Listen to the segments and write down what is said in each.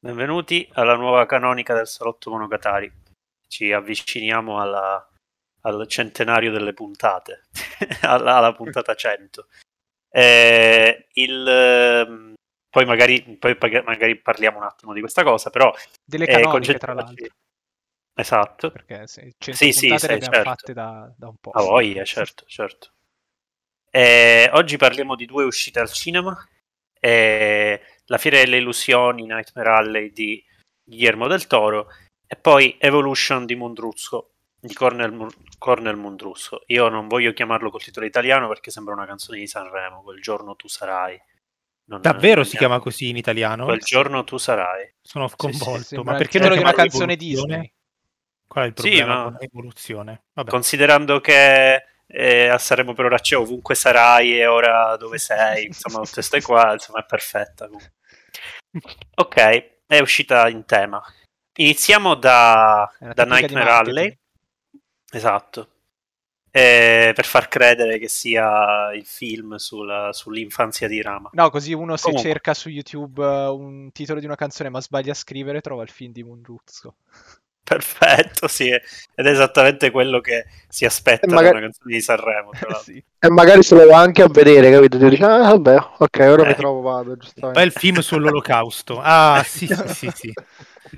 Benvenuti alla nuova canonica del Salotto Monogatari. Ci avviciniamo alla, al centenario delle puntate, alla, alla, puntata 100. Eh, il, ehm, poi, magari, poi magari, parliamo un attimo di questa cosa, però... Delle eh, canoniche, eh, tra l'altro. Esatto. Perché sì, 100 sì, sì, sì, le certo. fatte da, da, un po'. A voglia, certo, certo. Eh, oggi parliamo di due uscite al cinema. Eh, la Fiera delle Illusioni, Nightmare Alley di Guillermo del Toro e poi Evolution di Mondruzzo di Cornel, Cornel Mondruzzo. Io non voglio chiamarlo col titolo italiano perché sembra una canzone di Sanremo, quel giorno tu sarai. Non, Davvero si chiama così in italiano? Quel giorno tu sarai. Sono sconvolto. Sì, sì, ma perché non è una canzone Disney? Qual è il problema sì, ma... con l'evoluzione? Vabbè. Considerando che eh, a Sanremo per ora c'è ovunque sarai e ora dove sei, insomma, tutte queste qua, insomma, è perfetta. Ok, è uscita in tema. Iniziamo da, da Nightmare Alley. Esatto. Eh, per far credere che sia il film sulla, sull'infanzia di Rama. No, così uno se cerca su YouTube uh, un titolo di una canzone ma sbaglia a scrivere, trova il film di Monruzzo. Perfetto, sì, ed è esattamente quello che si aspetta magari... da una canzone di Sanremo. sì. E magari se lo va anche a vedere, capito? Ti dice, ah, vabbè, ok, ora eh. mi trovo, vado. Giustamente. Bel film sull'olocausto. Ah, sì, sì, sì, sì.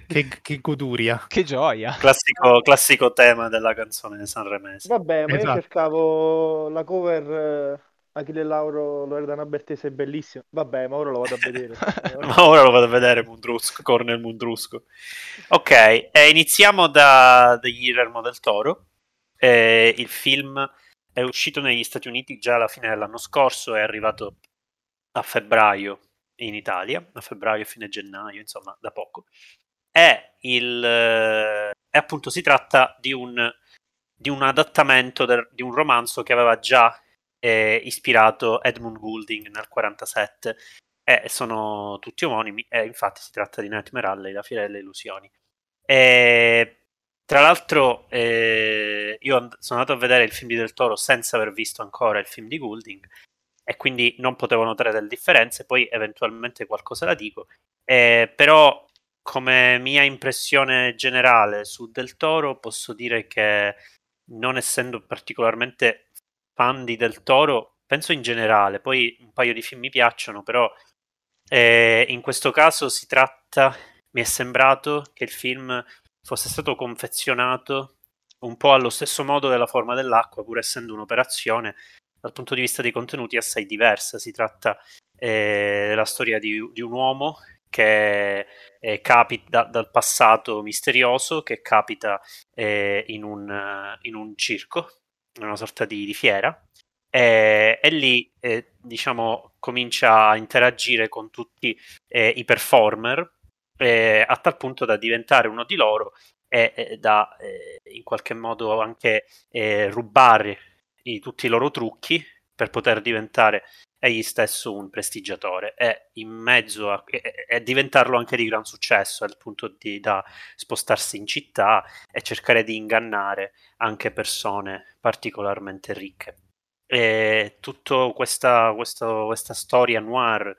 Che, che, goduria. Che gioia. Classico, classico tema della canzone sanremese. Vabbè, ma esatto. io cercavo la cover eh, Achille Lauro, Loredana Bertese è bellissimo. Vabbè, ma ora lo vado a vedere. ma ora lo vado a vedere Mundrusco, Cornel Mundrusco. Ok, eh, iniziamo da The Guillermo del Toro. Eh, il film è uscito negli Stati Uniti già alla fine dell'anno scorso, è arrivato a febbraio in Italia, a febbraio, fine gennaio, insomma, da poco. È il... Eh, appunto si tratta di un, di un adattamento del, di un romanzo che aveva già eh, ispirato Edmund Goulding nel 47 e sono tutti omonimi e infatti si tratta di Nightmare Alley, la fiera delle illusioni. E, tra l'altro eh, io sono andato a vedere il film di Del Toro senza aver visto ancora il film di Goulding e quindi non potevo notare delle differenze, poi eventualmente qualcosa la dico, eh, però come mia impressione generale su Del Toro posso dire che non essendo particolarmente fan di Del Toro, penso in generale, poi un paio di film mi piacciono, però eh, in questo caso si tratta, mi è sembrato che il film fosse stato confezionato un po' allo stesso modo della forma dell'acqua, pur essendo un'operazione dal punto di vista dei contenuti assai diversa. Si tratta eh, della storia di, di, un uomo che eh, capita dal passato misterioso, che capita eh, in, un, in un circo una sorta di, di fiera, e, e lì eh, diciamo comincia a interagire con tutti eh, i performer eh, a tal punto da diventare uno di loro e da eh, in qualche modo anche eh, rubare i, tutti i loro trucchi per poter diventare egli stesso un prestigiatore e in mezzo a e, e diventarlo anche di gran successo al punto di, da spostarsi in città e cercare di ingannare anche persone particolarmente ricche. E tutta questa, questa, questa storia noir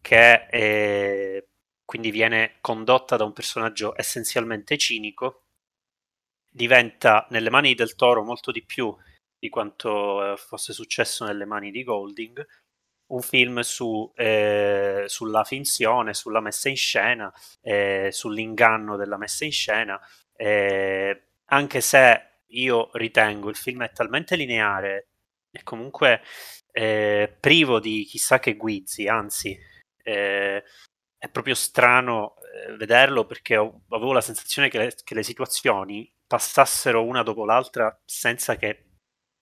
che è, quindi viene condotta da un personaggio essenzialmente cinico diventa nelle mani del toro molto di più di quanto eh, fosse successo nelle mani di Golding un film su, eh, sulla finzione, sulla messa in scena, eh, sull'inganno della messa in scena, eh, anche se io ritengo il film è talmente lineare e comunque eh, privo di chissà che guizzi, anzi è proprio strano vederlo perché ho, avevo la sensazione che le, che le situazioni passassero una dopo l'altra senza che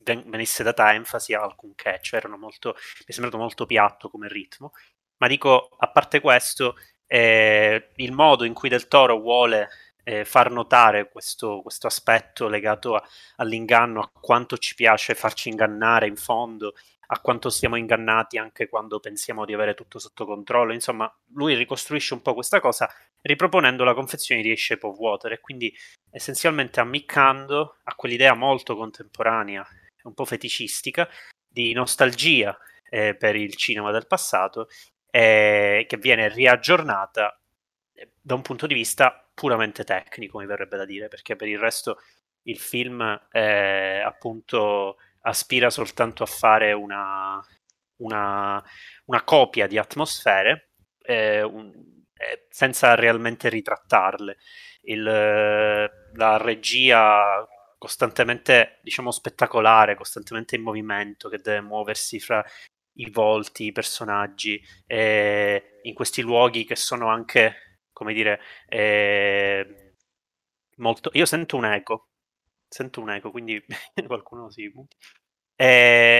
venisse data enfasi a cioè erano molto, mi è sembrato molto piatto come ritmo, ma dico, a parte questo, eh, il modo in cui Del Toro vuole eh, far notare questo, questo aspetto legato a, all'inganno, a quanto ci piace farci ingannare in fondo, a quanto siamo ingannati anche quando pensiamo di avere tutto sotto controllo. Insomma, lui ricostruisce un po' questa cosa riproponendo la confezione di Shape of Water e quindi essenzialmente ammiccando a quell'idea molto contemporanea un po' feticistica, di nostalgia eh, per il cinema del passato, eh, che viene riaggiornata eh, da un punto di vista puramente tecnico, mi verrebbe da dire, perché per il resto il film eh, appunto aspira soltanto a fare una, una, una copia di atmosfere eh, un, eh, senza realmente ritrattarle. Il, la regia costantemente, diciamo, spettacolare, costantemente in movimento, che deve muoversi fra i volti, i personaggi, eh, in questi luoghi che sono anche, come dire, eh, molto... Io sento un eco, sento un eco, quindi qualcuno si... Eh,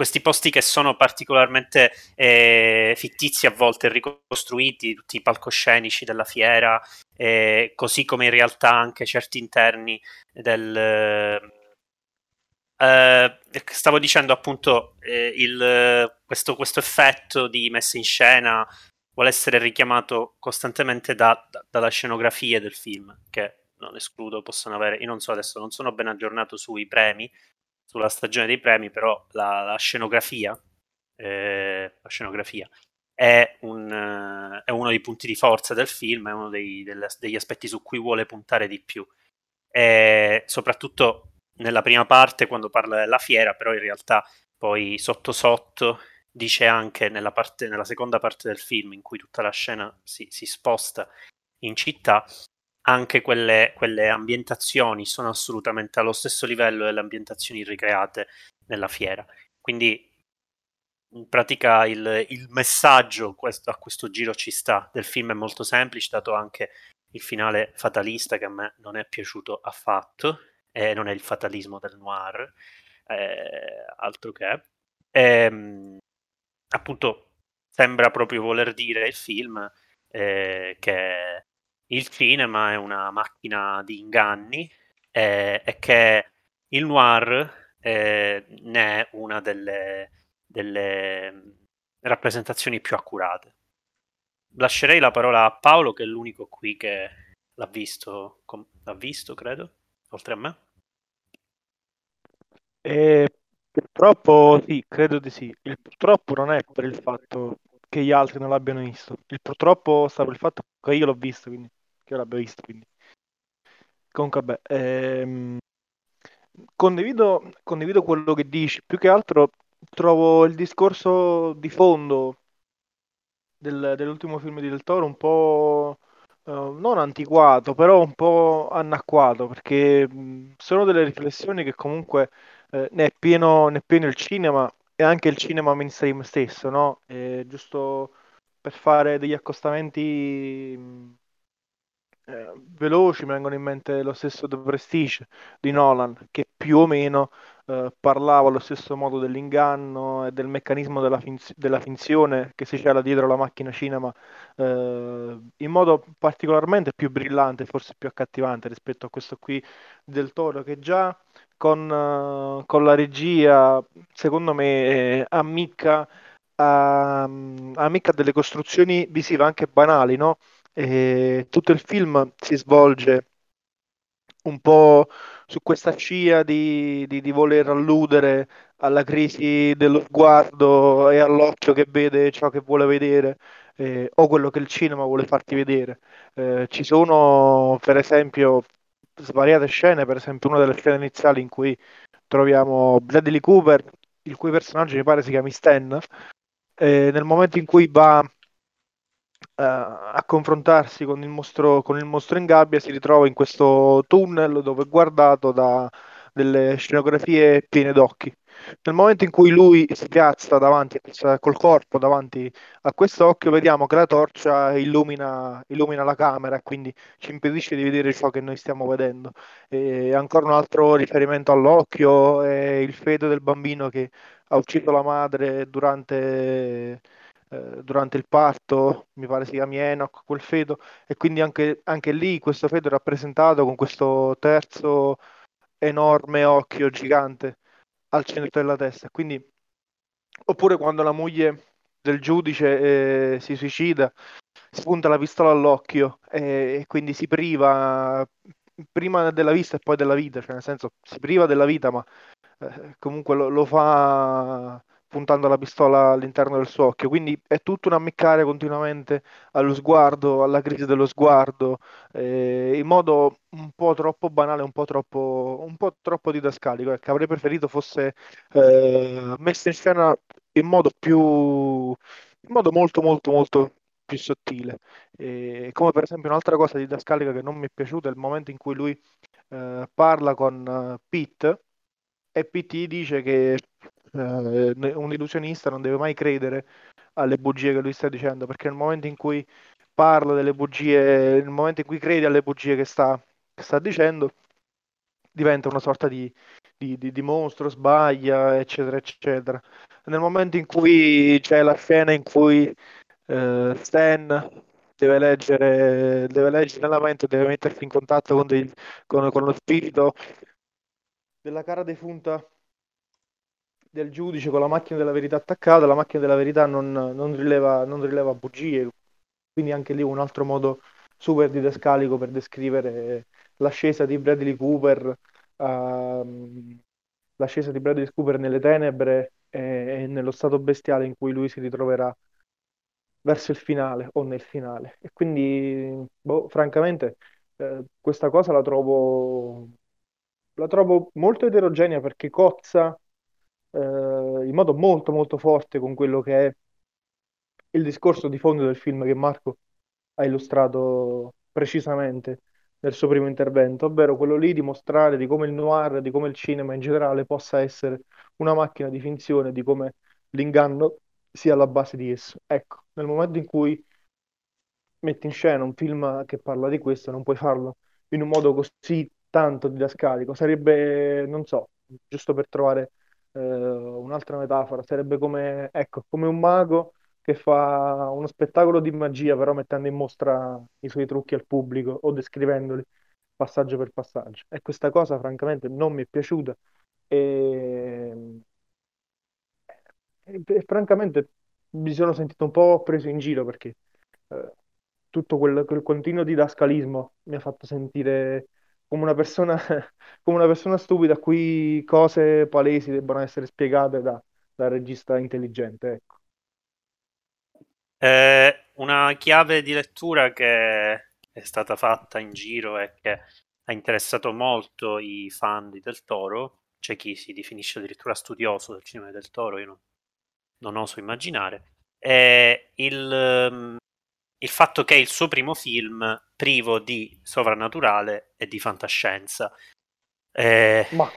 questi posti che sono particolarmente eh, fittizi a volte ricostruiti, tutti i palcoscenici della fiera, eh, così come in realtà anche certi interni del... Eh, stavo dicendo appunto eh, il, questo, questo, effetto di messa in scena vuole essere richiamato costantemente da, da, dalla scenografia del film, che non escludo possano avere, io non so adesso, non sono ben aggiornato sui premi, sulla stagione dei premi, però la, la scenografia, eh, la scenografia è, un, uh, è, uno dei punti di forza del film, è uno dei, delle, degli aspetti su cui vuole puntare di più. E soprattutto nella prima parte, quando parla della fiera, però in realtà poi sotto sotto dice anche nella, parte, nella seconda parte del film, in cui tutta la scena si, si sposta in città, anche quelle, quelle, ambientazioni sono assolutamente allo stesso livello delle ambientazioni ricreate nella fiera. Quindi in pratica il, il messaggio questo, a questo giro ci sta del film è molto semplice, dato anche il finale fatalista che a me non è piaciuto affatto, e non è il fatalismo del noir, eh, altro che. E, ehm, appunto sembra proprio voler dire il film eh, che il cinema è una macchina di inganni eh, e che il noir eh, ne è una delle, delle, rappresentazioni più accurate. Lascerei la parola a Paolo, che è l'unico qui che l'ha visto, com- l'ha visto credo, oltre a me. Eh, purtroppo sì, credo di sì. Il purtroppo non è per il fatto che gli altri non l'abbiano visto. Il purtroppo sta per il fatto che io l'ho visto, quindi che l'abbia visto. Quindi. Comunque, vabbè, ehm, condivido, condivido quello che dici. Più che altro trovo il discorso di fondo del- dell'ultimo film di Del Toro un po' eh, non antiquato, però un po' anacquato, perché sono delle riflessioni che comunque eh, ne è pieno, ne è pieno il cinema e anche il cinema mainstream stesso, no? Eh, giusto per fare degli accostamenti mh, eh, veloci, mi vengono in mente lo stesso The Prestige di Nolan, che più o meno eh, parlava allo stesso modo dell'inganno e del meccanismo della, finz- della finzione che si cela dietro la macchina cinema eh, in modo particolarmente più brillante, forse più accattivante rispetto a questo qui del Toro, che già con, uh, con la regia, secondo me, eh, ammicca, a, ammicca delle costruzioni visive anche banali, no? E tutto il film si svolge un po' su questa scia di, di, di, voler alludere alla crisi dello sguardo e all'occhio che vede ciò che vuole vedere eh, o quello che il cinema vuole farti vedere. Eh, ci sono, per esempio, svariate scene, per esempio una delle scene iniziali in cui troviamo Bradley Cooper, il cui personaggio mi pare si chiami Stan, eh, nel momento in cui va a confrontarsi con il, mostro, con il mostro in gabbia, si ritrova in questo tunnel dove è guardato da delle scenografie piene d'occhi. Nel momento in cui lui si piazza davanti col corpo davanti a quest'occhio, vediamo che la torcia illumina, illumina la camera e quindi ci impedisce di vedere ciò che noi stiamo vedendo. E ancora un altro riferimento all'occhio è il feto del bambino che ha ucciso la madre durante eh, durante il parto, mi pare si chiami Enoch, quel feto, e quindi anche, anche lì questo feto è rappresentato con questo terzo enorme occhio gigante al centro della testa. Quindi, oppure quando la moglie del giudice eh, si suicida, si punta la pistola all'occhio e, e quindi si priva prima della vista e poi della vita, cioè nel senso si priva della vita, ma eh, comunque lo, lo fa puntando la pistola all'interno del suo occhio, quindi è tutto un ammiccare continuamente allo sguardo, alla crisi dello sguardo, eh, in modo un po' troppo banale, un po' troppo, un po' troppo didascalico. Ecco, avrei preferito fosse eh, messo in scena in modo più, in modo molto molto molto più sottile. E come per esempio un'altra cosa didascalica che non mi è piaciuta è il momento in cui lui eh, parla con uh, Pete e Pete dice che eh, un illusionista non deve mai credere alle bugie che lui sta dicendo, perché nel momento in cui parla delle bugie, nel momento in cui credi alle bugie che sta, che sta dicendo, diventa una sorta di, di, di, di, mostro, sbaglia, eccetera, eccetera. Nel momento in cui c'è la scena in cui eh, Stan deve leggere, deve leggere la mente, deve mettersi in contatto con, dei, con, con lo spirito della cara defunta del giudice con la macchina della verità attaccata, la macchina della verità non, non, rileva, non rileva bugie, quindi anche lì un altro modo super didascalico per descrivere l'ascesa di Bradley Cooper, uh, l'ascesa di Bradley Cooper nelle tenebre e, e, nello stato bestiale in cui lui si ritroverà verso il finale o nel finale. E quindi, boh, francamente, eh, questa cosa la trovo, la trovo molto eterogenea perché cozza eh, in modo molto molto forte con quello che è il discorso di fondo del film che Marco ha illustrato precisamente nel suo primo intervento, ovvero quello lì di mostrare di come il noir, di come il cinema in generale possa essere una macchina di finzione, di come l'inganno sia alla base di esso. Ecco, nel momento in cui metti in scena un film che parla di questo, non puoi farlo in un modo così tanto didascalico. Sarebbe, non so, giusto per trovare eh, un'altra metafora, sarebbe come, ecco, come un mago che fa uno spettacolo di magia, però mettendo in mostra i suoi trucchi al pubblico o descrivendoli passaggio per passaggio. E questa cosa, francamente, non mi è piaciuta. E, e, e francamente mi sono sentito un po' preso in giro perché eh, tutto quel, quel continuo didascalismo mi ha fatto sentire come una persona, come una persona stupida a cui cose palesi debbano essere spiegate da, da regista intelligente. Ecco. Eh, una chiave di lettura che è stata fatta in giro e che ha interessato molto i fan di Del Toro, c'è chi si definisce addirittura studioso del cinema del Toro, io non, non oso immaginare, è il, il fatto che è il suo primo film privo di sovrannaturale e di fantascienza. Eh, Ma...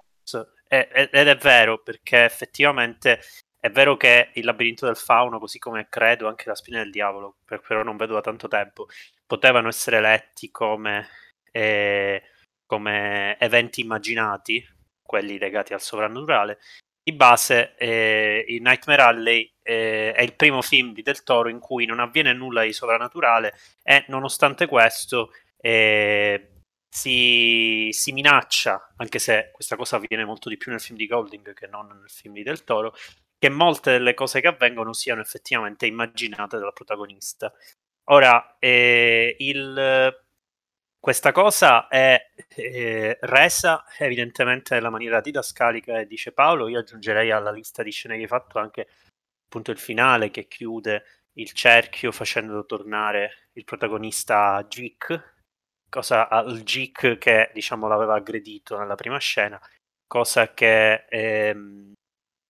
ed è vero, perché effettivamente è vero che il labirinto del fauno, così come credo anche la spina del diavolo, per, però non vedo da tanto tempo, potevano essere letti come, eh, come eventi immaginati, quelli legati al sovrannaturale, di base eh, Nightmare Alley eh, è il primo film di Del Toro in cui non avviene nulla di sovrannaturale e nonostante questo eh, si, si, minaccia, anche se questa cosa avviene molto di più nel film di Golding che non nel film di Del Toro, che molte delle cose che avvengono siano effettivamente immaginate dal protagonista. Ora, eh, il questa cosa è eh, resa evidentemente nella maniera didascalica e dice Paolo, io aggiungerei alla lista di scene che hai fatto anche appunto il finale che chiude il cerchio facendo tornare il protagonista Geek, cosa al Geek che diciamo l'aveva aggredito nella prima scena, cosa che ehm,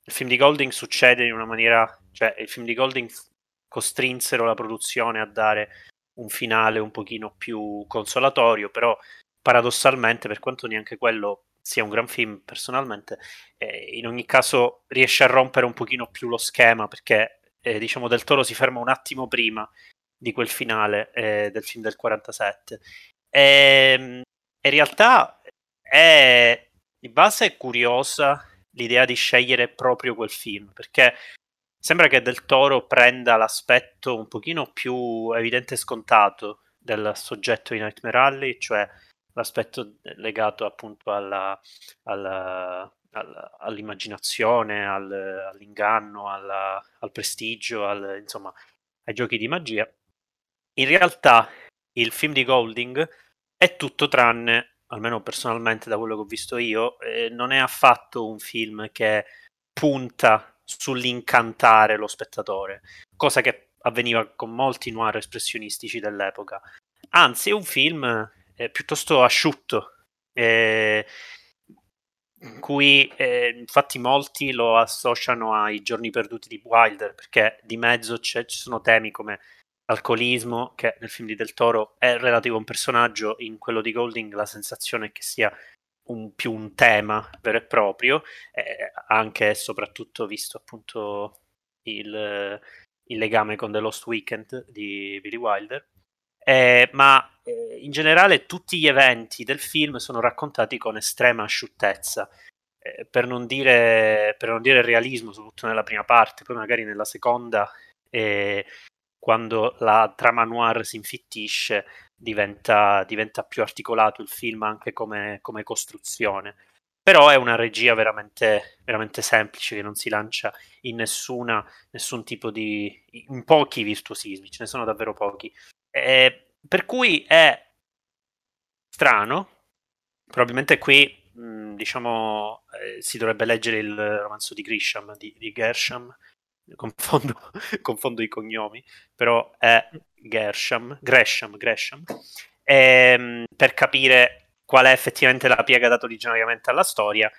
il film di Golding succede in una maniera, cioè il film di Golding costrinsero la produzione a dare un finale un pochino più consolatorio, però paradossalmente, per quanto neanche quello sia un gran film personalmente, eh, in ogni caso riesce a rompere un pochino più lo schema perché eh, diciamo Del Toro si ferma un attimo prima di quel finale eh, del film del 47. E, ehm, in realtà è di base curiosa l'idea di scegliere proprio quel film perché sembra che Del Toro prenda l'aspetto un pochino più evidente e scontato del soggetto di Nightmare Alley, cioè l'aspetto legato appunto alla, alla, alla, all'immaginazione, al, all'inganno, alla, al prestigio, al, insomma, ai giochi di magia. In realtà il film di Golding è tutto tranne almeno personalmente da quello che ho visto io, eh, non è affatto un film che punta sull'incantare lo spettatore, cosa che avveniva con molti noir espressionistici dell'epoca. Anzi, è un film eh, piuttosto asciutto, eh, in cui eh, infatti molti lo associano ai giorni perduti di Wilder, perché di mezzo ci sono temi come alcolismo, che nel film di Del Toro è relativo a un personaggio, in quello di Golding la sensazione è che sia un, più un tema vero e proprio, eh, anche e soprattutto visto appunto il, il, legame con The Lost Weekend di Billy Wilder. Eh, ma eh, in generale tutti gli eventi del film sono raccontati con estrema asciuttezza, eh, per, non dire, per non dire realismo, soprattutto nella prima parte, poi magari nella seconda eh, quando la trama noir si infittisce diventa, diventa più articolato il film anche come, come, costruzione. Però è una regia veramente, veramente semplice che non si lancia in nessuna, nessun tipo di... in pochi virtuosismi, ce ne sono davvero pochi. Eh, per cui è strano, probabilmente qui diciamo eh, si dovrebbe leggere il romanzo di Grisham, di, di Gersham, confondo, confondo i cognomi, però è Gersham, Gresham, Gresham ehm, per capire qual è effettivamente la piega data originariamente alla storia.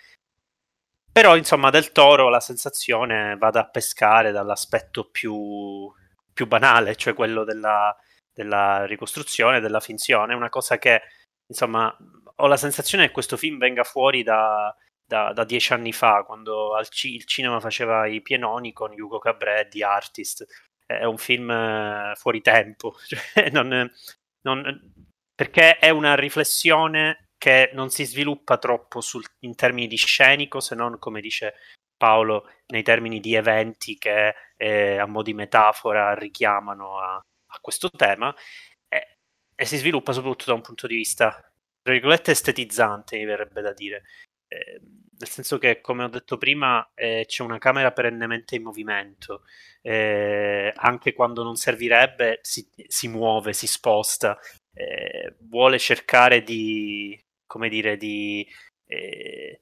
Però, insomma, del toro la sensazione vada a pescare dall'aspetto più, più banale, cioè quello della, della ricostruzione, della finzione, una cosa che, insomma, ho la sensazione che questo film venga fuori da, da, da, dieci anni fa, quando ci, il cinema faceva i pienoni con Hugo Cabret di Artist. È un film eh, fuori tempo, cioè, non, non, perché è una riflessione che non si sviluppa troppo sul, in termini di scenico, se non, come dice Paolo, nei termini di eventi che eh, a mo' di metafora richiamano a, a questo tema. E, e si sviluppa soprattutto da un punto di vista, tra virgolette, estetizzante, mi verrebbe da dire. Ehm, nel senso che, come ho detto prima, eh, c'è una camera perennemente in movimento, eh, anche quando non servirebbe si, si muove, si sposta, eh, vuole cercare di, come dire, di... Eh,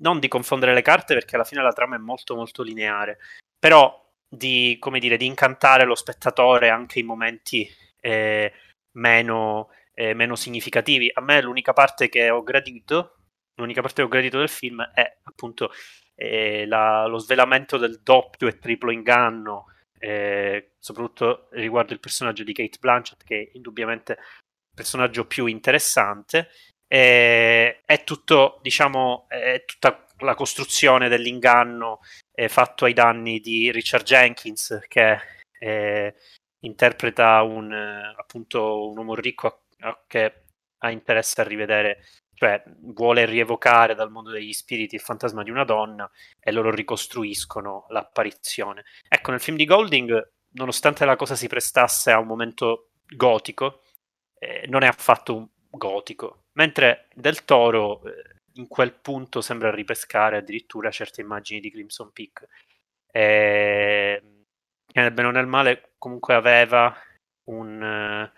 non di confondere le carte perché alla fine la trama è molto molto lineare, però di, come dire, di incantare lo spettatore anche in momenti eh, meno, eh, meno significativi. A me l'unica parte che ho gradito l'unica parte che ho gradito del film è appunto eh, la, lo svelamento del doppio e triplo inganno, eh, soprattutto riguardo il personaggio di Kate Blanchett, che è indubbiamente il personaggio più interessante. Eh, è tutto, diciamo, è tutta la costruzione dell'inganno eh, fatto ai danni di Richard Jenkins, che eh, interpreta un, appunto, un uomo ricco che ha interesse a rivedere cioè vuole rievocare dal mondo degli spiriti il fantasma di una donna e loro ricostruiscono l'apparizione. Ecco, nel film di Golding, nonostante la cosa si prestasse a un momento gotico, eh, non è affatto gotico, mentre Del Toro eh, in quel punto sembra ripescare addirittura certe immagini di Crimson Peak. Eh, che nel bene o nel male comunque aveva un... Eh,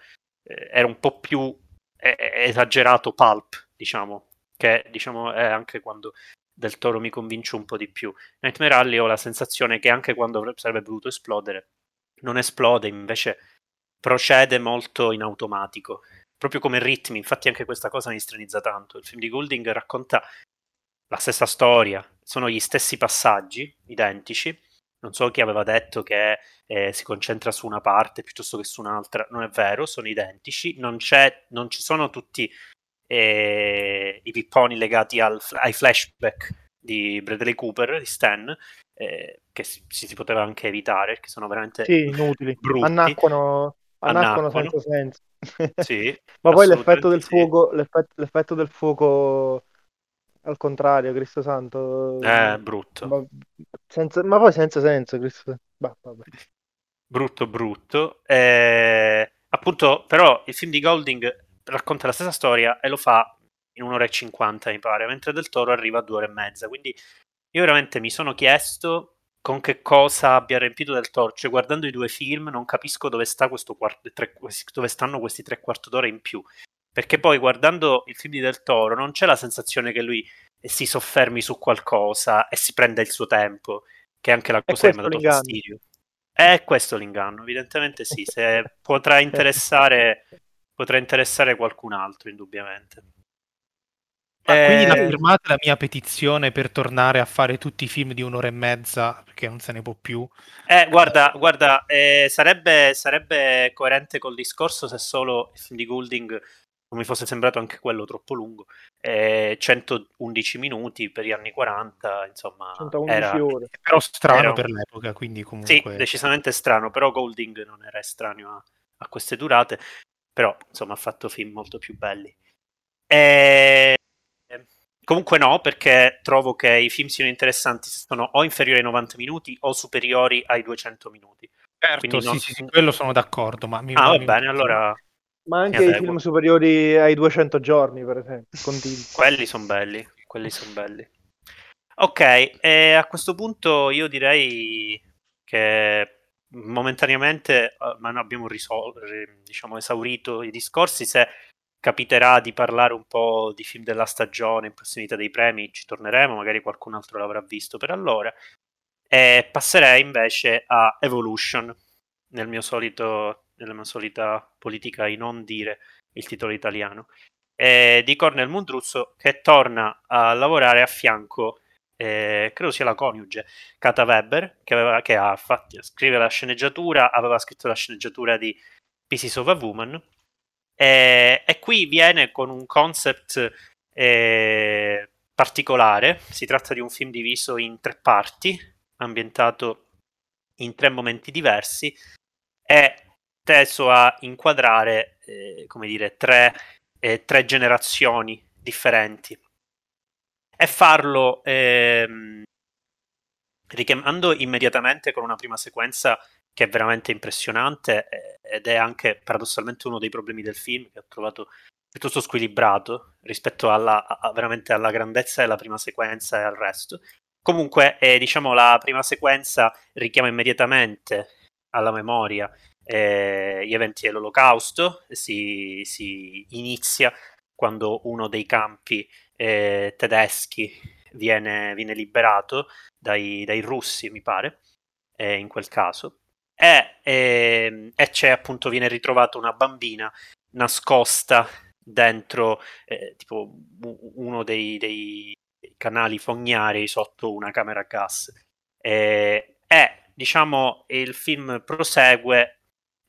era un po' più esagerato pulp diciamo, che diciamo, è anche quando del Toro mi convince un po' di più. Nightmare Alley ho la sensazione che anche quando sarebbe dovuto esplodere, non esplode, invece procede molto in automatico, proprio come ritmi, infatti anche questa cosa mi stranizza tanto. Il film di Goulding racconta la stessa storia, sono gli stessi passaggi, identici, non so chi aveva detto che eh, si concentra su una parte piuttosto che su un'altra, non è vero, sono identici, non, non ci sono tutti e i pipponi legati al, ai flashback di Bradley Cooper, di Stan, eh, che si, si, poteva anche evitare, perché sono veramente sì, inutili. brutti. Annacquano, annacquano, annacquano. senza senso. Sì, Ma poi l'effetto del, sì. fuoco, l'effetto, l'effetto del fuoco al contrario, Cristo Santo. È brutto. Ma, senza, ma poi senza senso, Cristo bah, Brutto, brutto. Eh, appunto, però il film di Golding racconta la stessa storia e lo fa in un'ora e cinquanta, mi pare, mentre Del Toro arriva a due ore e mezza. Quindi io veramente mi sono chiesto con che cosa abbia riempito Del Toro. Cioè, guardando i due film, non capisco dove, sta questo quarto, tre, dove stanno questi tre quarti d'ora in più. Perché poi guardando il film di Del Toro non c'è la sensazione che lui si soffermi su qualcosa e si prenda il suo tempo, che è anche la cosa che mi ha dato l'inganno. fastidio. È questo l'inganno, evidentemente sì, se potrà interessare, potrà interessare qualcun altro, indubbiamente. Ma quindi la Eh, firmate la mia petizione per tornare a fare tutti i film di un'ora e mezza perché non se ne può più. Eh, guarda, guarda eh, sarebbe, sarebbe coerente col discorso se solo il film di Goulding non mi fosse sembrato anche quello troppo lungo. Eh, 111 minuti per gli anni 40, insomma, 111 era, ore. Però strano Era per l'epoca, quindi sì, comunque... decisamente strano, però Golding non era estraneo a, a queste durate, però insomma ha fatto film molto più belli. E... Comunque no, perché trovo che i film siano interessanti se sono o inferiori ai 90 minuti o superiori ai 200 minuti. Certo, quindi sì, non- sì, sì, quello sono d'accordo, ma mi, Ah, va mi- bene, allora Ma anche Mi i film superiori ai 200 giorni, per esempio. Continui. quelli sono belli, quelli sono belli. Ok, e a questo punto io direi che momentaneamente eh, ma non abbiamo risolto, diciamo, esaurito i discorsi. Se capiterà di parlare un po' di film della stagione in prossimità dei premi, ci torneremo, magari qualcun altro l'avrà visto per allora. E passerei invece a Evolution, nel mio solito, nella mia solita politica di non dire il titolo italiano, eh, di Cornel Mundruzzo che torna a lavorare a fianco, eh, credo sia la coniuge, Kata Weber, che, aveva, che ha fatto, scrive la sceneggiatura, aveva scritto la sceneggiatura di Pieces of a Woman, e, e qui viene con un concept eh, particolare, si tratta di un film diviso in tre parti, ambientato in tre momenti diversi, è teso a inquadrare, eh, come dire, tre, eh, tre generazioni differenti e farlo ehm, richiamando immediatamente con una prima sequenza che è veramente impressionante eh, ed è anche paradossalmente uno dei problemi del film che ho trovato piuttosto squilibrato rispetto alla, a- veramente alla grandezza della prima sequenza e al resto. Comunque, eh, diciamo, la prima sequenza richiama immediatamente alla memoria eh, gli eventi dell'Olocausto, si, si inizia quando uno dei campi eh, tedeschi viene, viene liberato dai, dai russi, mi pare, eh, in quel caso, e, ehm, e c'è appunto, viene ritrovata una bambina nascosta dentro eh, tipo uno dei, dei canali fognari sotto una camera a gas. Eh, e diciamo il film prosegue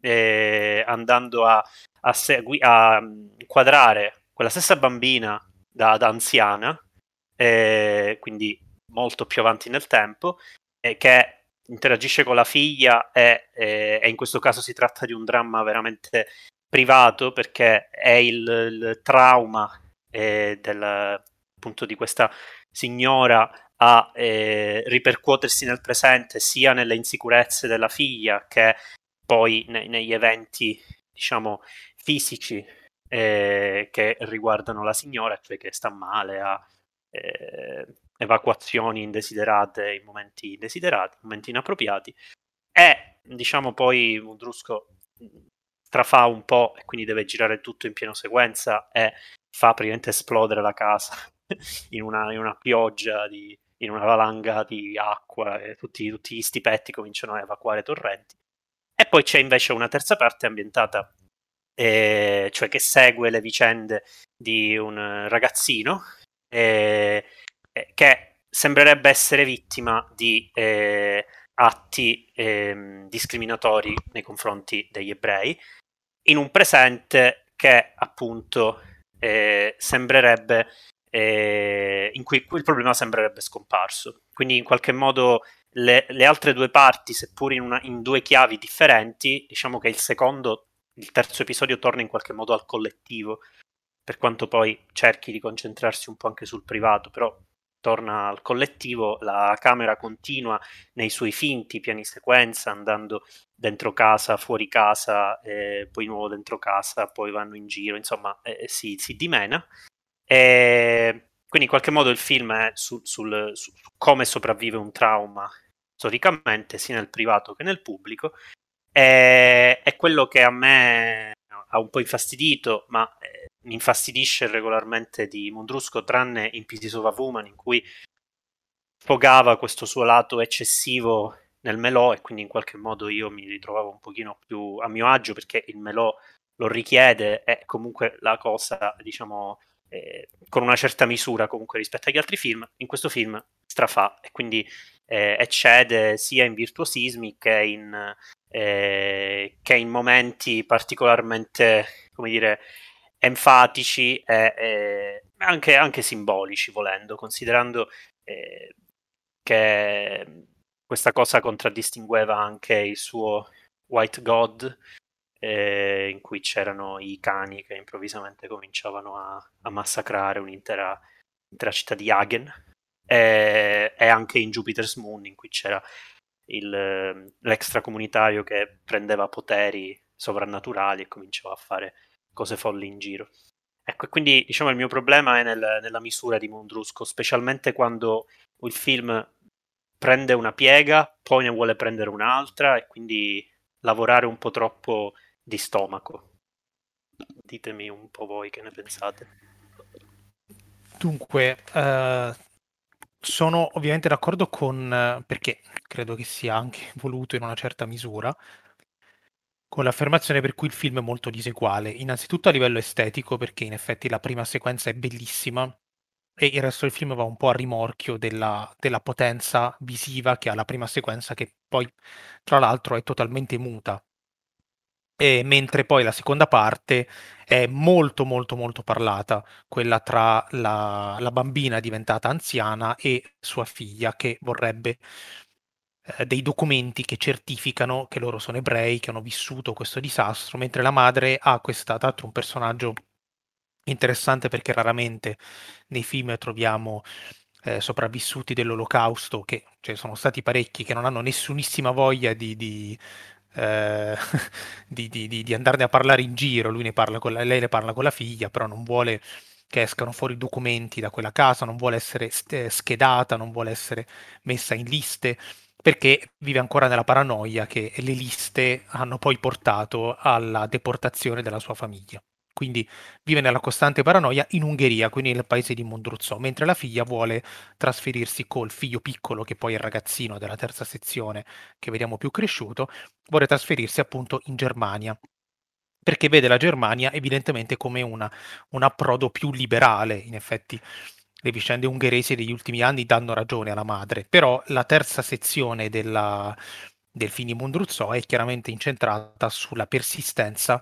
eh, andando a, a, segui- a inquadrare quella stessa bambina da, da anziana, eh, quindi molto più avanti nel tempo, eh, che interagisce con la figlia e, eh, e in questo caso si tratta di un dramma veramente privato perché è il, il trauma eh, del, appunto di questa signora a eh, ripercuotersi nel presente sia nelle insicurezze della figlia che poi ne- negli eventi diciamo fisici eh, che riguardano la signora, cioè che sta male, ha eh, evacuazioni indesiderate in momenti indesiderati, momenti inappropriati. E diciamo poi Mundrusco strafà un po' e quindi deve girare tutto in pieno sequenza e fa praticamente esplodere la casa in una, in una pioggia di, in una valanga di acqua e tutti, tutti gli stipetti cominciano a evacuare torrenti e poi c'è invece una terza parte ambientata eh, cioè che segue le vicende di un ragazzino eh, eh, che sembrerebbe essere vittima di eh, atti ehm, discriminatori nei confronti degli ebrei in un presente che appunto eh, sembrerebbe eh, in cui il problema sembrerebbe scomparso. Quindi in qualche modo le, le altre due parti seppur in, una, in due chiavi differenti diciamo che il secondo il terzo episodio torna in qualche modo al collettivo per quanto poi cerchi di concentrarsi un po' anche sul privato però torna al collettivo la camera continua nei suoi finti piani sequenza andando dentro casa, fuori casa, eh, poi nuovo dentro casa, poi vanno in giro, insomma eh, si, si, dimena. E quindi in qualche modo il film è su, sul, su, su, come sopravvive un trauma storicamente, sia nel privato che nel pubblico. E, è quello che a me ha un po' infastidito, ma eh, mi infastidisce regolarmente di Mondrusco, tranne in Pieces of a Woman, in cui sfogava questo suo lato eccessivo nel melò e quindi in qualche modo io mi ritrovavo un pochino più a mio agio perché il melò lo richiede e comunque la cosa, diciamo, eh, con una certa misura comunque rispetto agli altri film, in questo film strafà e quindi eh, eccede sia in virtuosismi che in, eh, che in momenti particolarmente, come dire, enfatici e, e anche, anche, simbolici, volendo, considerando eh, che questa cosa contraddistingueva anche il suo White God, eh, in cui c'erano i cani che improvvisamente cominciavano a, a massacrare un'intera, città di Hagen, e, e, anche in Jupiter's Moon, in cui c'era il, l'extracomunitario che prendeva poteri sovrannaturali e cominciava a fare cose folli in giro. Ecco, quindi diciamo il mio problema è nel, nella misura di Mondrusco, specialmente quando il film prende una piega, poi ne vuole prendere un'altra e quindi lavorare un po' troppo di stomaco. Ditemi un po' voi che ne pensate. Dunque, uh, sono ovviamente d'accordo con, perché credo che sia anche voluto in una certa misura, con l'affermazione per cui il film è molto diseguale. Innanzitutto a livello estetico, perché in effetti la prima sequenza è bellissima e il resto del film va un po' a rimorchio della, della potenza visiva che ha la prima sequenza, che poi tra l'altro è totalmente muta. E mentre poi la seconda parte è molto molto molto parlata, quella tra la, la bambina diventata anziana e sua figlia che vorrebbe eh, dei documenti che certificano che loro sono ebrei, che hanno vissuto questo disastro, mentre la madre ha questa, tra l'altro un personaggio interessante perché raramente nei film troviamo eh, sopravvissuti dell'olocausto, che cioè, sono stati parecchi, che non hanno nessunissima voglia di, di, eh, di, di, andarne a parlare in giro, Lui ne parla con la, lei ne parla con la figlia, però non vuole che escano fuori documenti da quella casa, non vuole essere schedata, non vuole essere messa in liste, perché vive ancora nella paranoia che le liste hanno poi portato alla deportazione della sua famiglia. Quindi vive nella costante paranoia in Ungheria, quindi nel paese di Mondruzzo, mentre la figlia vuole trasferirsi col figlio piccolo, che poi è il ragazzino della terza sezione, che vediamo più cresciuto, vuole trasferirsi appunto in Germania, perché vede la Germania evidentemente come una, un approdo più liberale, in effetti le vicende ungheresi degli ultimi anni danno ragione alla madre, però la terza sezione della, del film di Mondruzzo è chiaramente incentrata sulla persistenza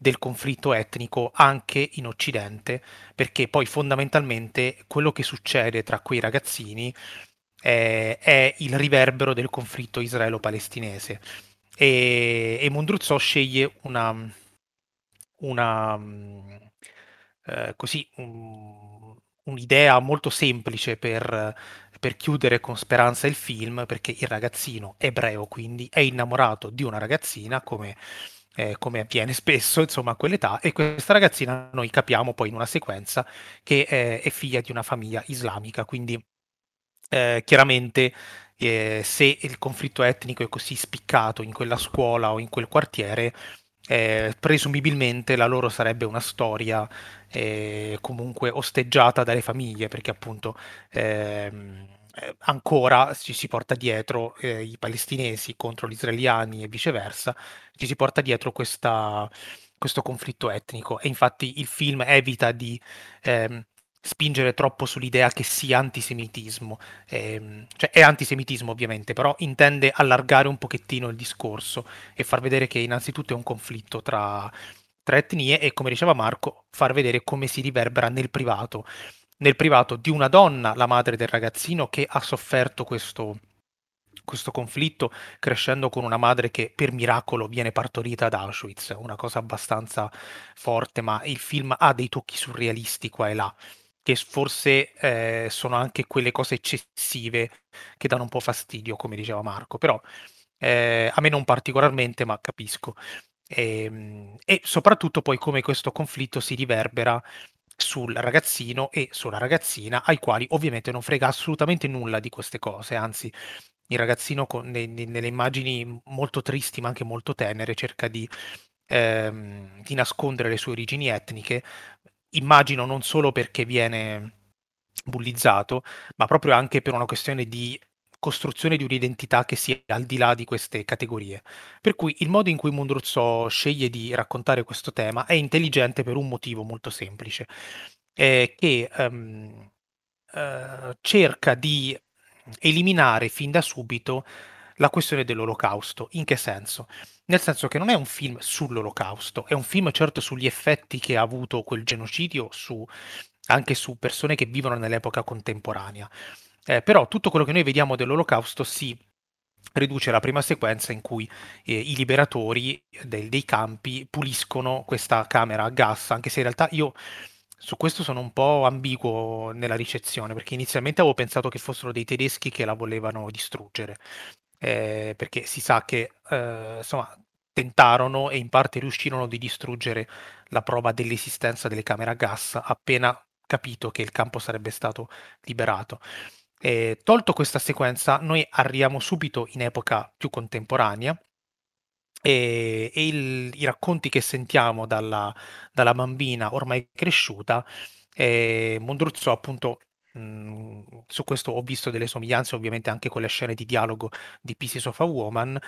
del conflitto etnico anche in Occidente, perché poi fondamentalmente quello che succede tra quei ragazzini è, è il riverbero del conflitto israelo-palestinese. E, e Mondruzzo sceglie una, una eh, così, un, un'idea molto semplice per, per chiudere con speranza il film, perché il ragazzino ebreo quindi è innamorato di una ragazzina come eh, come avviene spesso, insomma, a quell'età, e questa ragazzina noi capiamo poi in una sequenza che eh, è figlia di una famiglia islamica, quindi eh, chiaramente eh, se il conflitto etnico è così spiccato in quella scuola o in quel quartiere, eh, presumibilmente la loro sarebbe una storia eh, comunque osteggiata dalle famiglie, perché appunto ehm, eh, ancora ci si porta dietro eh, i palestinesi contro gli israeliani e viceversa, ci si porta dietro questa, questo conflitto etnico. E infatti il film evita di ehm, spingere troppo sull'idea che sia antisemitismo, ehm, cioè è antisemitismo ovviamente, però intende allargare un pochettino il discorso e far vedere che innanzitutto è un conflitto tra, tra etnie e come diceva Marco, far vedere come si riverbera nel privato nel privato di una donna, la madre del ragazzino, che ha sofferto questo, questo conflitto crescendo con una madre che per miracolo viene partorita ad Auschwitz, una cosa abbastanza forte, ma il film ha dei tocchi surrealisti qua e là, che forse eh, sono anche quelle cose eccessive che danno un po' fastidio, come diceva Marco, però eh, a me non particolarmente, ma capisco. E, ehm, e soprattutto poi come questo conflitto si riverbera sul ragazzino e sulla ragazzina, ai quali ovviamente non frega assolutamente nulla di queste cose, anzi il ragazzino con, ne, nelle immagini molto tristi ma anche molto tenere cerca di, ehm, di nascondere le sue origini etniche. Immagino non solo perché viene bullizzato, ma proprio anche per una questione di costruzione di un'identità che sia al di là di queste categorie. Per cui il modo in cui Mundruzzo sceglie di raccontare questo tema è intelligente per un motivo molto semplice, eh, che um, uh, cerca di eliminare fin da subito la questione dell'olocausto. In che senso? Nel senso che non è un film sull'olocausto, è un film certo sugli effetti che ha avuto quel genocidio su, anche su persone che vivono nell'epoca contemporanea. Eh, però tutto quello che noi vediamo dell'olocausto si riduce alla prima sequenza in cui eh, i liberatori dei, dei campi puliscono questa camera a gas, anche se in realtà io su questo sono un po' ambiguo nella ricezione, perché inizialmente avevo pensato che fossero dei tedeschi che la volevano distruggere, eh, perché si sa che eh, insomma tentarono e in parte riuscirono di distruggere la prova dell'esistenza delle camere a gas appena capito che il campo sarebbe stato liberato. Eh, tolto questa sequenza, noi arriviamo subito in epoca più contemporanea e, e il, i racconti che sentiamo dalla, dalla bambina ormai cresciuta, eh, Mondruzzo appunto mh, su questo ho visto delle somiglianze ovviamente anche con le scene di dialogo di Pieces of a Woman,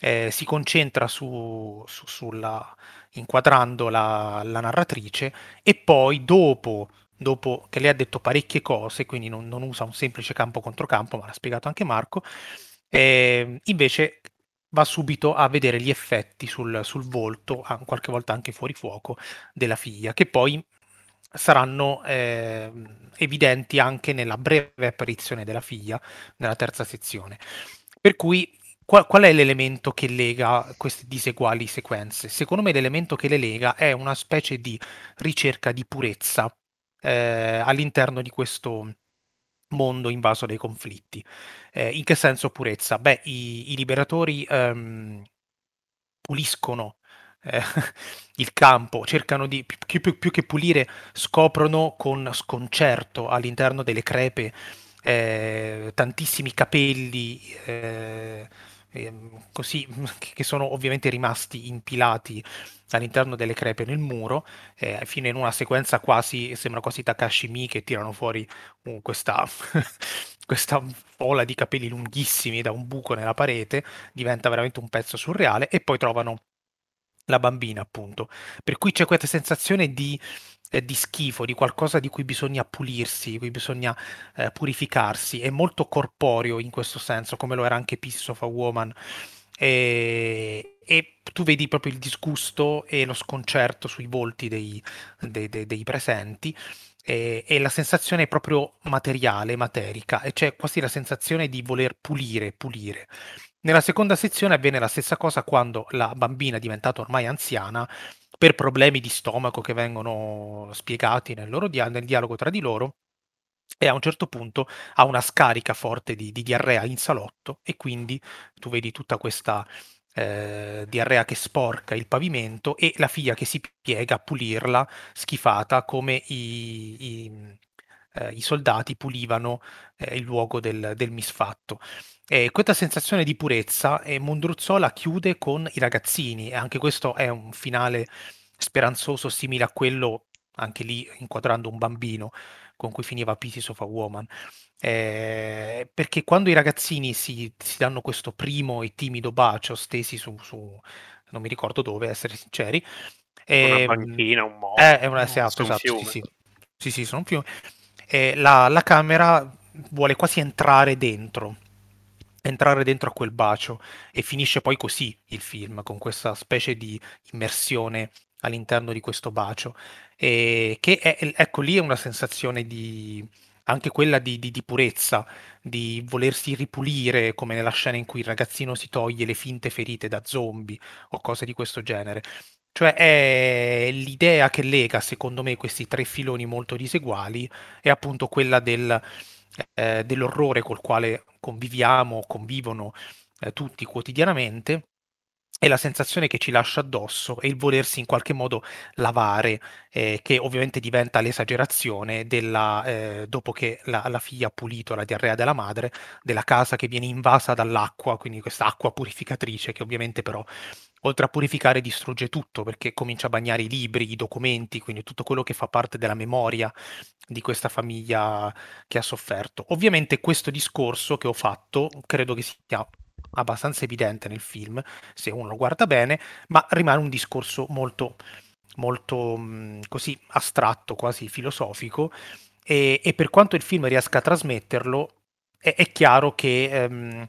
eh, si concentra su, su, sulla, inquadrando la, la narratrice e poi dopo dopo che lei ha detto parecchie cose, quindi non, non usa un semplice campo contro campo, ma l'ha spiegato anche Marco, eh, invece va subito a vedere gli effetti sul, sul volto, qualche volta anche fuori fuoco, della figlia, che poi saranno eh, evidenti anche nella breve apparizione della figlia nella terza sezione. Per cui qual, qual, è l'elemento che lega queste diseguali sequenze? Secondo me l'elemento che le lega è una specie di ricerca di purezza eh, all'interno di questo mondo invaso dai conflitti. Eh, in che senso purezza? Beh, i, i liberatori ehm, puliscono eh, il campo, cercano di, più, più, più, che pulire, scoprono con sconcerto all'interno delle crepe eh, tantissimi capelli eh, così, che sono ovviamente rimasti impilati all'interno delle crepe nel muro, eh, fino in una sequenza quasi, sembra quasi Takashi Mi che tirano fuori uh, questa, questa ola di capelli lunghissimi da un buco nella parete, diventa veramente un pezzo surreale e poi trovano la bambina appunto. Per cui c'è questa sensazione di, di schifo, di qualcosa di cui bisogna pulirsi, di cui bisogna eh, purificarsi, è molto corporeo in questo senso, come lo era anche Pieces of a Woman. E, e, tu vedi proprio il disgusto e lo sconcerto sui volti dei, dei, dei, dei presenti e, e, la sensazione è proprio materiale, materica e c'è quasi la sensazione di voler pulire, pulire. Nella seconda sezione avviene la stessa cosa quando la bambina, diventata ormai anziana, per problemi di stomaco che vengono spiegati nel, dia- nel dialogo tra di loro, e a un certo punto ha una scarica forte di, di diarrea in salotto e quindi tu vedi tutta questa eh, diarrea che sporca il pavimento e la figlia che si piega a pulirla schifata come i, i, eh, i soldati pulivano eh, il luogo del, del misfatto. E questa sensazione di purezza e Mondruzzola chiude con i ragazzini e anche questo è un finale speranzoso simile a quello, anche lì inquadrando un bambino, con cui finiva Pieces of a Woman. Eh, perché quando i ragazzini si, si, danno questo primo e timido bacio stesi su, su non mi ricordo dove, essere sinceri. Eh, una banchina, un modo. Eh, è una, esatto, esatto, sì, sì. sì, sì, sono un fiume. Eh, la, la camera vuole quasi entrare dentro entrare dentro a quel bacio e finisce poi così il film, con questa specie di immersione all'interno di questo bacio. E che è, ecco lì è una sensazione di anche quella di, di, di, purezza, di volersi ripulire, come nella scena in cui il ragazzino si toglie le finte ferite da zombie o cose di questo genere. Cioè è l'idea che lega, secondo me, questi tre filoni molto diseguali, è appunto quella del, eh, dell'orrore col quale conviviamo, convivono eh, tutti quotidianamente e la sensazione che ci lascia addosso e il volersi in qualche modo lavare, eh, che ovviamente diventa l'esagerazione della, eh, dopo che la, la, figlia ha pulito la diarrea della madre, della casa che viene invasa dall'acqua, quindi questa acqua purificatrice che ovviamente però oltre a purificare distrugge tutto perché comincia a bagnare i libri, i documenti, quindi tutto quello che fa parte della memoria di questa famiglia che ha sofferto. Ovviamente questo discorso che ho fatto credo che sia abbastanza evidente nel film, se uno lo guarda bene, ma rimane un discorso molto, molto mh, così astratto, quasi filosofico, e, e, per quanto il film riesca a trasmetterlo, è, è chiaro che ehm,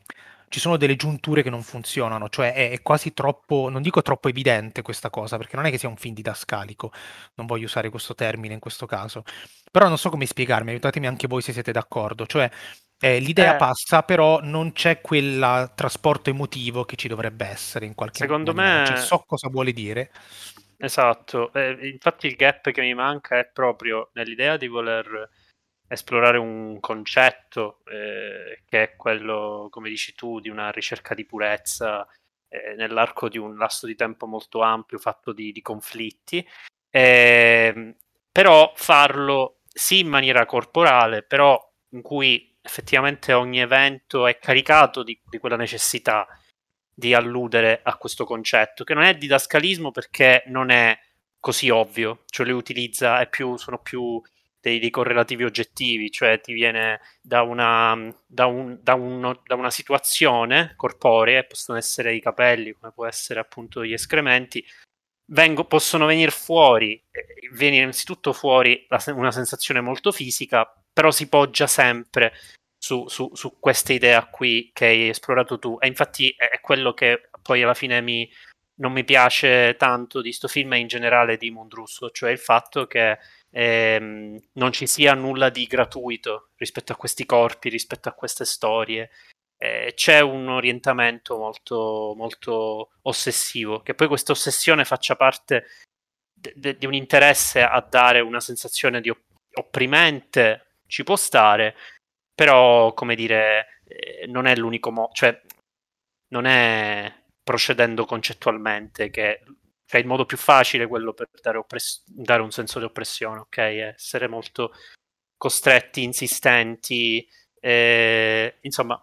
ci sono delle giunture che non funzionano, cioè è, è, quasi troppo, non dico troppo evidente questa cosa, perché non è che sia un film didascalico, non voglio usare questo termine in questo caso, però non so come spiegarmi, aiutatemi anche voi se siete d'accordo, cioè eh, l'idea Eh. passa, però non c'è quel trasporto emotivo che ci dovrebbe essere in qualche Secondo maniera. Cioè, me- so cosa vuole dire. Esatto, eh, infatti il gap che mi manca è proprio nell'idea di voler esplorare un concetto eh, che è quello, come dici tu, di una ricerca di purezza eh, nell'arco di un lasso di tempo molto ampio fatto di, di conflitti, Ehm, però farlo sì in maniera corporale, però in cui effettivamente ogni evento è caricato di, di quella necessità di alludere a questo concetto, che non è didascalismo perché non è così ovvio, cioè lui utilizza, più, sono più dei, dei correlativi oggettivi, cioè ti viene da una, da, un, da, uno, da una situazione corporea, possono essere i capelli, come può essere appunto gli escrementi, vengo, possono venire fuori, eh, viene innanzitutto fuori la, una sensazione molto fisica, però si poggia sempre su, su, su questa idea qui che hai esplorato tu. E infatti è, quello che poi alla fine mi, non mi piace tanto di sto film e in generale di Mondrusso, cioè il fatto che ehm, non ci sia nulla di gratuito rispetto a questi corpi, rispetto a queste storie. Eh, c'è un orientamento molto, molto ossessivo, che poi questa ossessione faccia parte di un interesse a dare una sensazione di op- opprimente, ci può stare, però, come dire, eh, non è l'unico modo, cioè, non è procedendo concettualmente che cioè il modo più facile quello per dare, oppress- dare un senso di oppressione, ok? Essere molto costretti, insistenti, eh, insomma,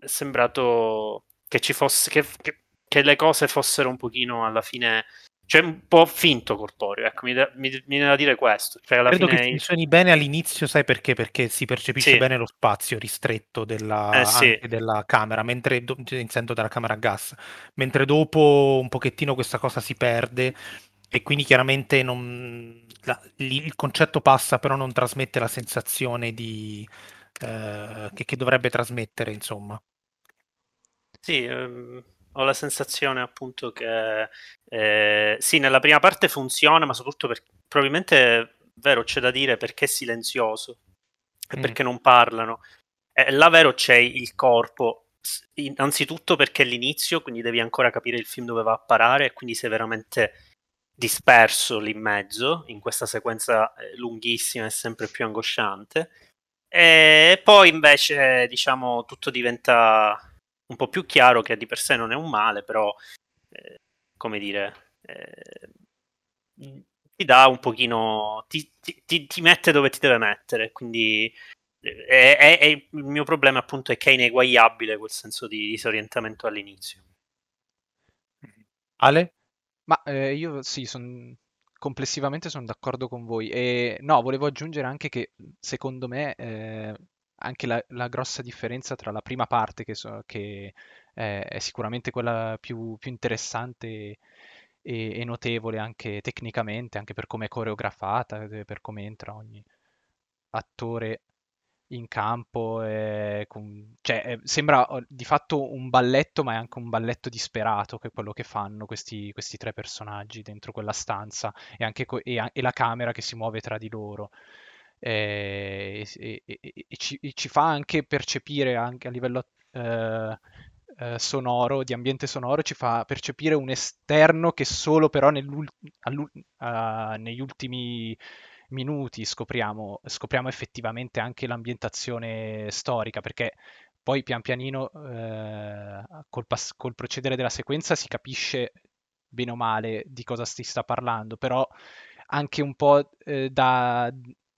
è sembrato che ci fosse che, che, che, le cose fossero un pochino alla fine cioè un po' finto corporeo ecco mi, mi, mi viene da dire questo cioè credo fine che funzioni bene all'inizio sai perché perché si percepisce Sì. bene lo spazio ristretto della, Eh, sì. della camera mentre do- in senso della camera a gas mentre dopo un pochettino questa cosa si perde e quindi chiaramente non, la- il concetto passa però non trasmette la sensazione di eh, che, che dovrebbe trasmettere insomma Sì, ehm, ho la sensazione appunto che eh, sì, nella prima parte funziona, ma soprattutto perché probabilmente vero c'è da dire perché è silenzioso e Mm. perché non parlano. E là vero c'è il corpo, innanzitutto perché è l'inizio, quindi devi ancora capire il film dove va a parare, e quindi sei veramente disperso lì in mezzo, in questa sequenza eh, lunghissima e sempre più angosciante. E poi invece, diciamo, tutto diventa un po' più chiaro che di per sé non è un male, però, eh, come dire, eh, ti dà un pochino, ti, ti- ti- ti mette dove ti deve mettere, quindi eh, è- è- è- il mio problema appunto è che è ineguagliabile quel senso di disorientamento all'inizio. Ale? Ma eh, io sì, son- complessivamente sono d'accordo con voi. E no, volevo aggiungere anche che secondo me eh, anche la, la grossa differenza tra la prima parte, che, so- che, eh, è sicuramente quella più, più interessante e, e notevole anche tecnicamente, anche per come è coreografata, eh, per come entra ogni attore in campo, con- cioè, eh, sembra di fatto un balletto, ma è anche un balletto disperato, che è quello che fanno questi, questi tre personaggi dentro quella stanza e, anche co- e e la camera che si muove tra di loro. Eh, e, e- e- ci, e ci fa anche percepire, anche a livello eh, eh, sonoro, di ambiente sonoro, ci fa percepire un esterno che solo però ah, negli ultimi minuti scopriamo, scopriamo effettivamente anche l'ambientazione storica, perché poi pian pianino eh, col, pass- col procedere della sequenza si capisce bene o male di cosa si sta parlando, però anche un po' eh, da,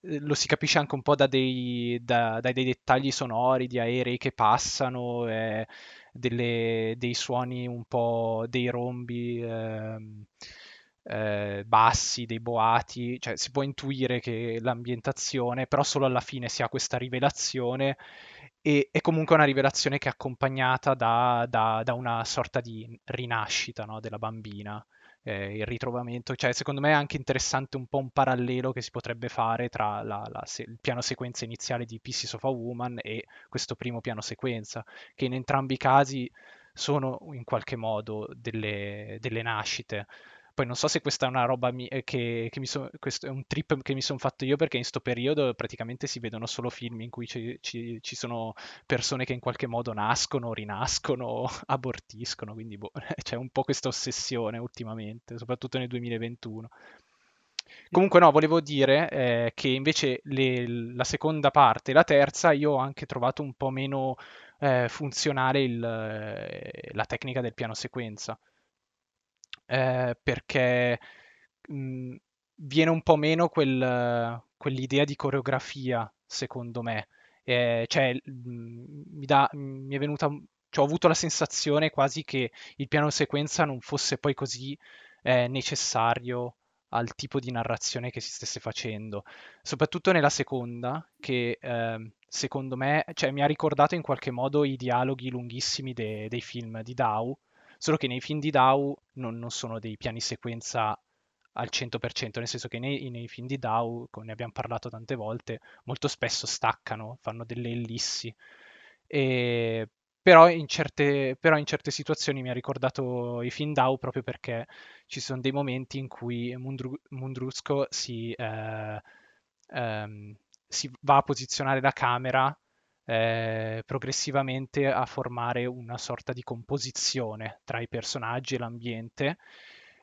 lo si capisce anche un po' da dei, da, dai dei dettagli sonori di aerei che passano, eh, delle, dei suoni un po' dei rombi eh, eh, bassi, dei boati, cioè si può intuire che l'ambientazione, però solo alla fine si ha questa rivelazione e è comunque una rivelazione che è accompagnata da, da, da una sorta di rinascita no, della bambina eh, il ritrovamento. Cioè, secondo me è anche interessante un po' un parallelo che si potrebbe fare tra la, la, se, il piano sequenza iniziale di Pieces of a Woman e questo primo piano sequenza, che in entrambi i casi sono in qualche modo delle, delle nascite. Poi non so se questa è una roba mi- eh, che, che mi so- questo è un trip che mi sono fatto io perché in questo periodo praticamente si vedono solo film in cui ci, ci- ci sono persone che in qualche modo nascono, rinascono, abortiscono, quindi boh, c'è un po' questa ossessione ultimamente, soprattutto nel 2021. Comunque no, volevo dire eh, che invece le- la seconda parte e la terza io ho anche trovato un po' meno eh, funzionale il, eh, la tecnica del piano sequenza eh, perché mh, viene un po' meno quel, quell'idea di coreografia, secondo me. Eh, cioè, mh, mi, dà, mi è venuta, cioè, ho avuto la sensazione quasi che il piano sequenza non fosse poi così eh, necessario al tipo di narrazione che si stesse facendo, soprattutto nella seconda, che eh, secondo me cioè, mi ha ricordato in qualche modo i dialoghi lunghissimi de- dei film di Dow, Solo che nei film di Dow non, non sono dei piani sequenza al 100%, nel senso che nei, nei, film di Dow, come ne abbiamo parlato tante volte, molto spesso staccano, fanno delle ellissi. E, però, in certe, però, in certe, situazioni mi ha ricordato i film Dow proprio perché ci sono dei momenti in cui Mundru, Mundrusco si, eh, ehm, si va a posizionare la camera eh, progressivamente a formare una sorta di composizione tra i personaggi e l'ambiente,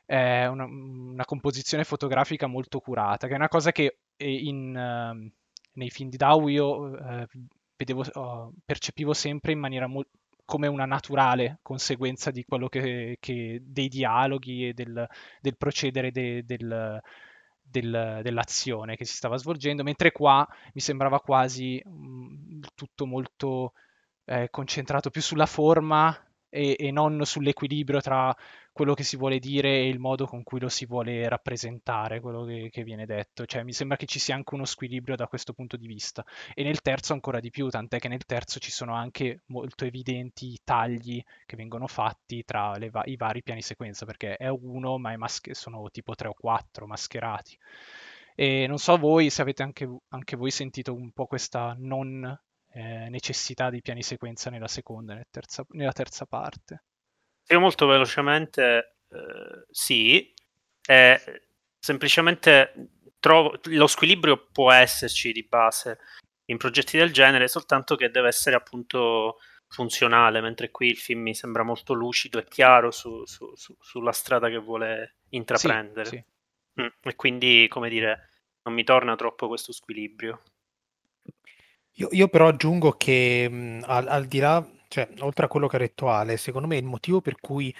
eh, una, una, composizione fotografica molto curata, che è una cosa che in, uh, nei film di Dow io uh, vedevo, uh, percepivo sempre in maniera molto come una naturale conseguenza di quello che, che dei dialoghi e del, del procedere de, del, del, dell'azione che si stava svolgendo, mentre qua mi sembrava quasi mh, mm, tutto molto eh, concentrato più sulla forma e, e, non sull'equilibrio tra quello che si vuole dire e il modo con cui lo si vuole rappresentare, quello che, che, viene detto. Cioè, mi sembra che ci sia anche uno squilibrio da questo punto di vista. E nel terzo ancora di più, tant'è che nel terzo ci sono anche molto evidenti tagli che vengono fatti tra va- i vari piani sequenza, perché è uno, ma masche- sono tipo tre o quattro mascherati. E non so voi se avete anche, anche voi sentito un po' questa non eh, necessità di piani sequenza nella seconda e nella terza parte. Io molto velocemente eh, sì, eh, semplicemente trovo, lo squilibrio può esserci di base in progetti del genere, soltanto che deve essere appunto funzionale, mentre qui il film mi sembra molto lucido e chiaro su, su, su, sulla strada che vuole intraprendere. Sì, sì. Mm, e quindi, come dire, non mi torna troppo questo squilibrio. Io, io però aggiungo che mh, al, al di là cioè, oltre a quello che ha detto Ale, secondo me il motivo per cui,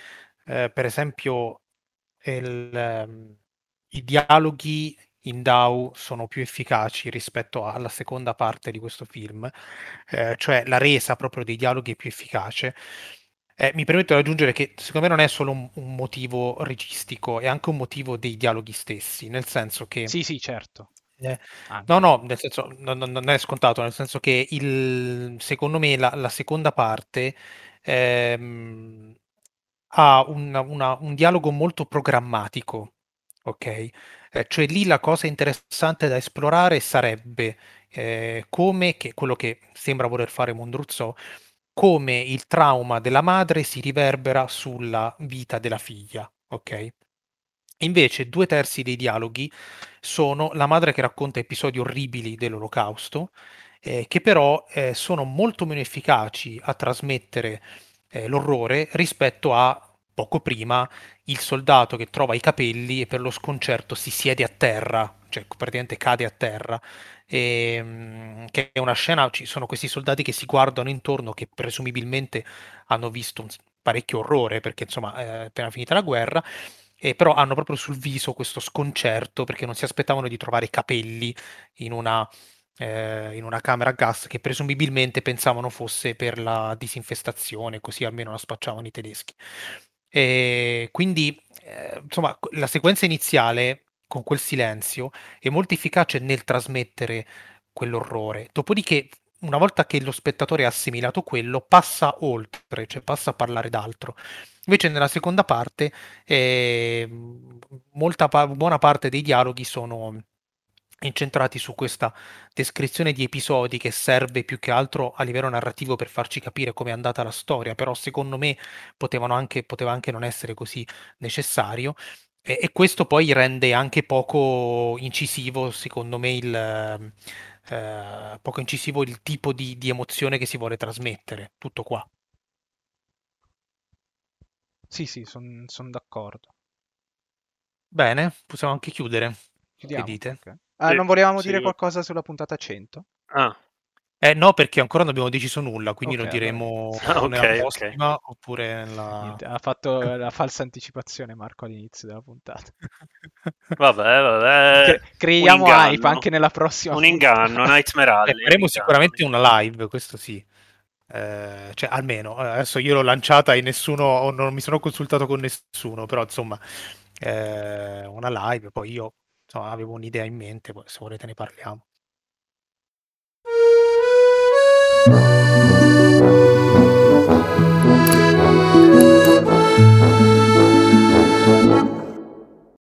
eh, per esempio, il, ehm, i dialoghi in DAO sono più efficaci rispetto alla seconda parte di questo film, eh, cioè la resa proprio dei dialoghi è più efficace. Eh, mi permetto di aggiungere che secondo me non è solo un, un, motivo registico, è anche un motivo dei dialoghi stessi, nel senso che... Sì, sì, certo. Eh, no, no, nel senso, no, no, non è scontato, nel senso che il, secondo me la, la seconda parte ehm, ha una, una, un dialogo molto programmatico, ok? Eh, cioè lì la cosa interessante da esplorare sarebbe eh, come, che quello che sembra voler fare Mondruzzo, come il trauma della madre si riverbera sulla vita della figlia, ok? Invece due terzi dei dialoghi sono la madre che racconta episodi orribili dell'olocausto, eh, che però eh, sono molto meno efficaci a trasmettere eh, l'orrore rispetto a poco prima il soldato che trova i capelli e per lo sconcerto si siede a terra, cioè praticamente cade a terra. E, ehm, che è una scena, ci sono questi soldati che si guardano intorno che presumibilmente hanno visto un parecchio orrore perché insomma è appena finita la guerra e però hanno proprio sul viso questo sconcerto perché non si aspettavano di trovare i capelli in una, eh, in una camera a gas che presumibilmente pensavano fosse per la disinfestazione, così almeno la spacciavano i tedeschi. E quindi, eh, insomma, la sequenza iniziale con quel silenzio è molto efficace nel trasmettere quell'orrore. Dopodiché, una volta che lo spettatore ha assimilato quello, passa oltre, cioè passa a parlare d'altro. Invece nella seconda parte, eh, molta pa- buona parte dei dialoghi sono incentrati su questa descrizione di episodi che serve più che altro a livello narrativo per farci capire come è andata la storia, però secondo me anche, poteva anche non essere così necessario. E, e questo poi rende anche poco incisivo, secondo me, il, eh, poco incisivo il tipo di, di emozione che si vuole trasmettere. Tutto qua. Sì, sì, sono son d'accordo. Bene, possiamo anche chiudere. Chiudiamo. Che dite? ok. Ah, Sì, non volevamo sì. dire qualcosa sulla puntata 100? Ah, Eh no, perché ancora non abbiamo deciso nulla, quindi Ok, lo diremo allora. Ah, nella ok, ok. prossima oppure nella... Niente, ha fatto la falsa anticipazione Marco all'inizio della puntata. vabbè, vabbè. Cre- creiamo hype anche nella prossima Un inganno, Nightmare Eh, Alley. faremo un inganno. sicuramente una live, questo sì. Eh, cioè, almeno, eh, adesso io l'ho lanciata e nessuno, o non mi sono consultato con nessuno, però insomma, eh, una live, poi io insomma, avevo un'idea in mente, poi se volete ne parliamo. Música